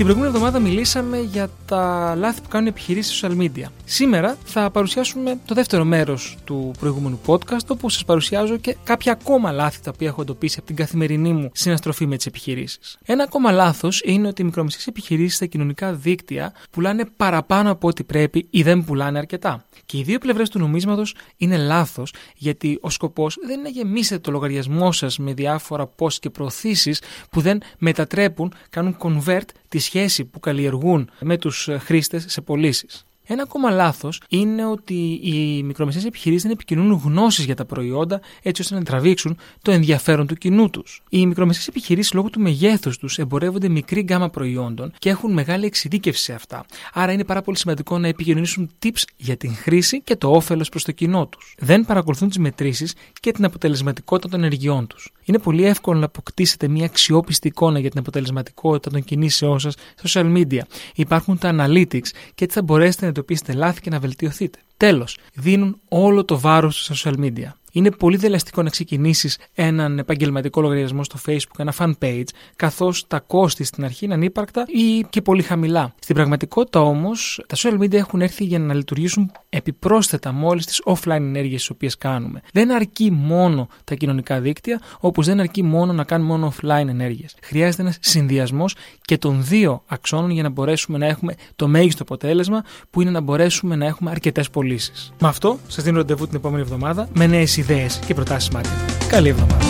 Την προηγούμενη εβδομάδα μιλήσαμε για τα λάθη που κάνουν οι επιχειρήσεις social media. Σήμερα θα παρουσιάσουμε το δεύτερο μέρος του προηγούμενου podcast, όπου σας παρουσιάζω και κάποια ακόμα λάθη τα οποία έχω εντοπίσει από την καθημερινή μου συναστροφή με τις επιχειρήσεις. Ένα ακόμα λάθος είναι ότι οι μικρομεσαίες επιχειρήσεις στα κοινωνικά δίκτυα πουλάνε παραπάνω από ό,τι πρέπει ή δεν πουλάνε αρκετά. Και οι δύο πλευρές του νομίσματος είναι λάθος, γιατί ο σκοπός δεν είναι να γεμίσετε το λογαριασμό σας με διάφορα πώ και προωθήσεις που δεν μετατρέπουν, κάνουν convert τη σχέση που καλλιεργούν με τους χρήστες σε πωλήσεις. Ένα ακόμα λάθος είναι ότι οι μικρομεσαίες επιχειρήσεις δεν επικοινωνούν γνώσεις για τα προϊόντα έτσι ώστε να τραβήξουν το ενδιαφέρον του κοινού τους. Οι μικρομεσαίες επιχειρήσεις λόγω του μεγέθους τους εμπορεύονται μικρή γκάμα προϊόντων και έχουν μεγάλη εξειδίκευση σε αυτά. Άρα είναι πάρα πολύ σημαντικό να επικοινωνήσουν tips για την χρήση και το όφελος προς το κοινό τους. Δεν παρακολουθούν τις μετρήσεις και την αποτελεσματικότητα των ενεργειών τους. Είναι πολύ εύκολο να αποκτήσετε μια αξιόπιστη εικόνα για την αποτελεσματικότητα των κινήσεών σας στα social media. Υπάρχουν τα analytics και έτσι θα μπορέσετε να εντοπίσετε λάθη και να βελτιωθείτε. Τέλος, δίνουν όλο το βάρος στα social media. Είναι πολύ δελαστικό να ξεκινήσεις έναν επαγγελματικό λογαριασμό στο Facebook, ένα fan page, καθώς τα κόστη στην αρχή είναι ανύπαρκτα ή και πολύ χαμηλά. Στην πραγματικότητα όμως, τα social media έχουν έρθει για να λειτουργήσουν επιπρόσθετα με όλες τις offline ενέργειες τις οποίες κάνουμε. Δεν αρκεί μόνο τα κοινωνικά δίκτυα, όπως δεν αρκεί μόνο να κάνουμε μόνο offline ενέργειες. Χρειάζεται ένας συνδυασμός και των δύο αξώνων για να μπορέσουμε να έχουμε το μέγιστο αποτέλεσμα, που είναι να μπορέσουμε να έχουμε αρκετές πωλήσεις. Με αυτό, σας δίνω ραντεβού την επόμενη εβδομάδα με νέες ιδέες και προτάσεις marketing. Καλή εβδομάδα.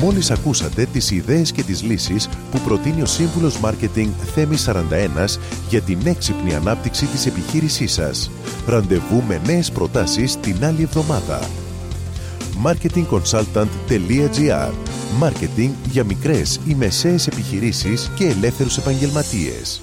Μόλις ακούσατε τις ιδέες και τις λύσεις που προτείνει ο σύμβουλος Μάρκετινγκ Θέμη 41 για την έξυπνη ανάπτυξη της επιχείρησής σας. Ραντεβού με νέες προτάσεις την άλλη εβδομάδα. marketingconsultant.gr Μάρκετινγκ για μικρές ή μεσαίες επιχειρήσεις και ελεύθερους επαγγελματίες.